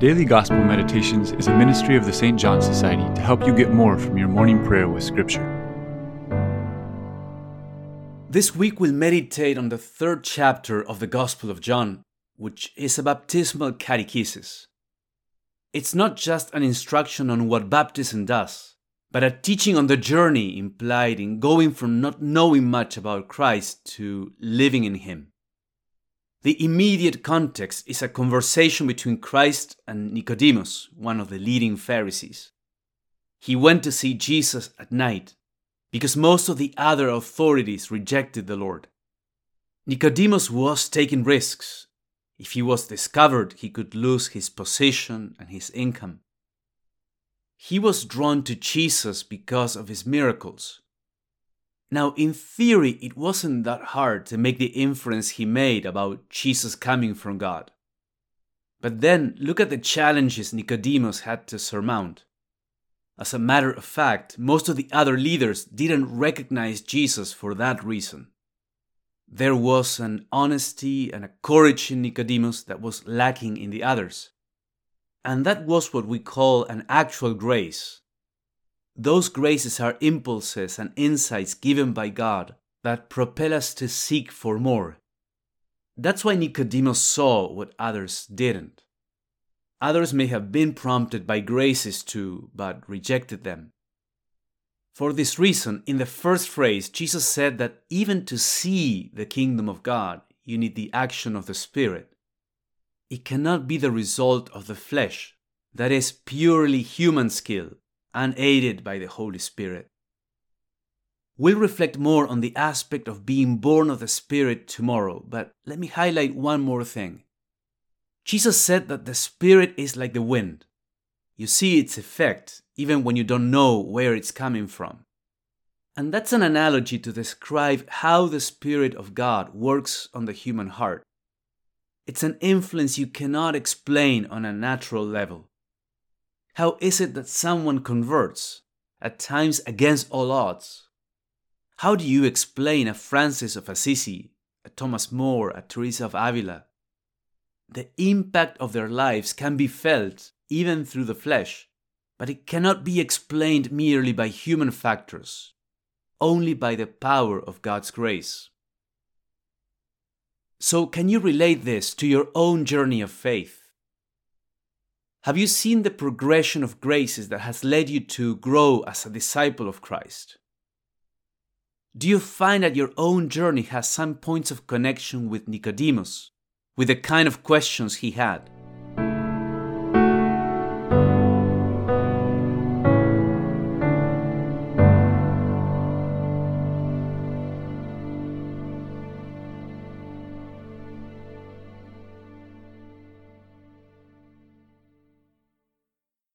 Daily Gospel Meditations is a ministry of the St. John Society to help you get more from your morning prayer with Scripture. This week we'll meditate on the third chapter of the Gospel of John, which is a baptismal catechesis. It's not just an instruction on what baptism does, but a teaching on the journey implied in going from not knowing much about Christ to living in Him. The immediate context is a conversation between Christ and Nicodemus, one of the leading Pharisees. He went to see Jesus at night because most of the other authorities rejected the Lord. Nicodemus was taking risks. If he was discovered, he could lose his position and his income. He was drawn to Jesus because of his miracles. Now, in theory, it wasn't that hard to make the inference he made about Jesus coming from God. But then look at the challenges Nicodemus had to surmount. As a matter of fact, most of the other leaders didn't recognize Jesus for that reason. There was an honesty and a courage in Nicodemus that was lacking in the others. And that was what we call an actual grace, those graces are impulses and insights given by God that propel us to seek for more. That's why Nicodemus saw what others didn't. Others may have been prompted by graces too, but rejected them. For this reason, in the first phrase, Jesus said that even to see the kingdom of God, you need the action of the Spirit. It cannot be the result of the flesh, that is, purely human skill, unaided by the Holy Spirit. We'll reflect more on the aspect of being born of the Spirit tomorrow, but let me highlight one more thing. Jesus said that the Spirit is like the wind. You see its effect even when you don't know where it's coming from. And that's an analogy to describe how the Spirit of God works on the human heart. It's an influence you cannot explain on a natural level. How is it that someone converts, at times against all odds? How do you explain a Francis of Assisi, a Thomas More, a Teresa of Avila? The impact of their lives can be felt even through the flesh, but it cannot be explained merely by human factors, only by the power of God's grace. So, can you relate this to your own journey of faith? Have you seen the progression of graces that has led you to grow as a disciple of Christ? Do you find that your own journey has some points of connection with Nicodemus, with the kind of questions he had?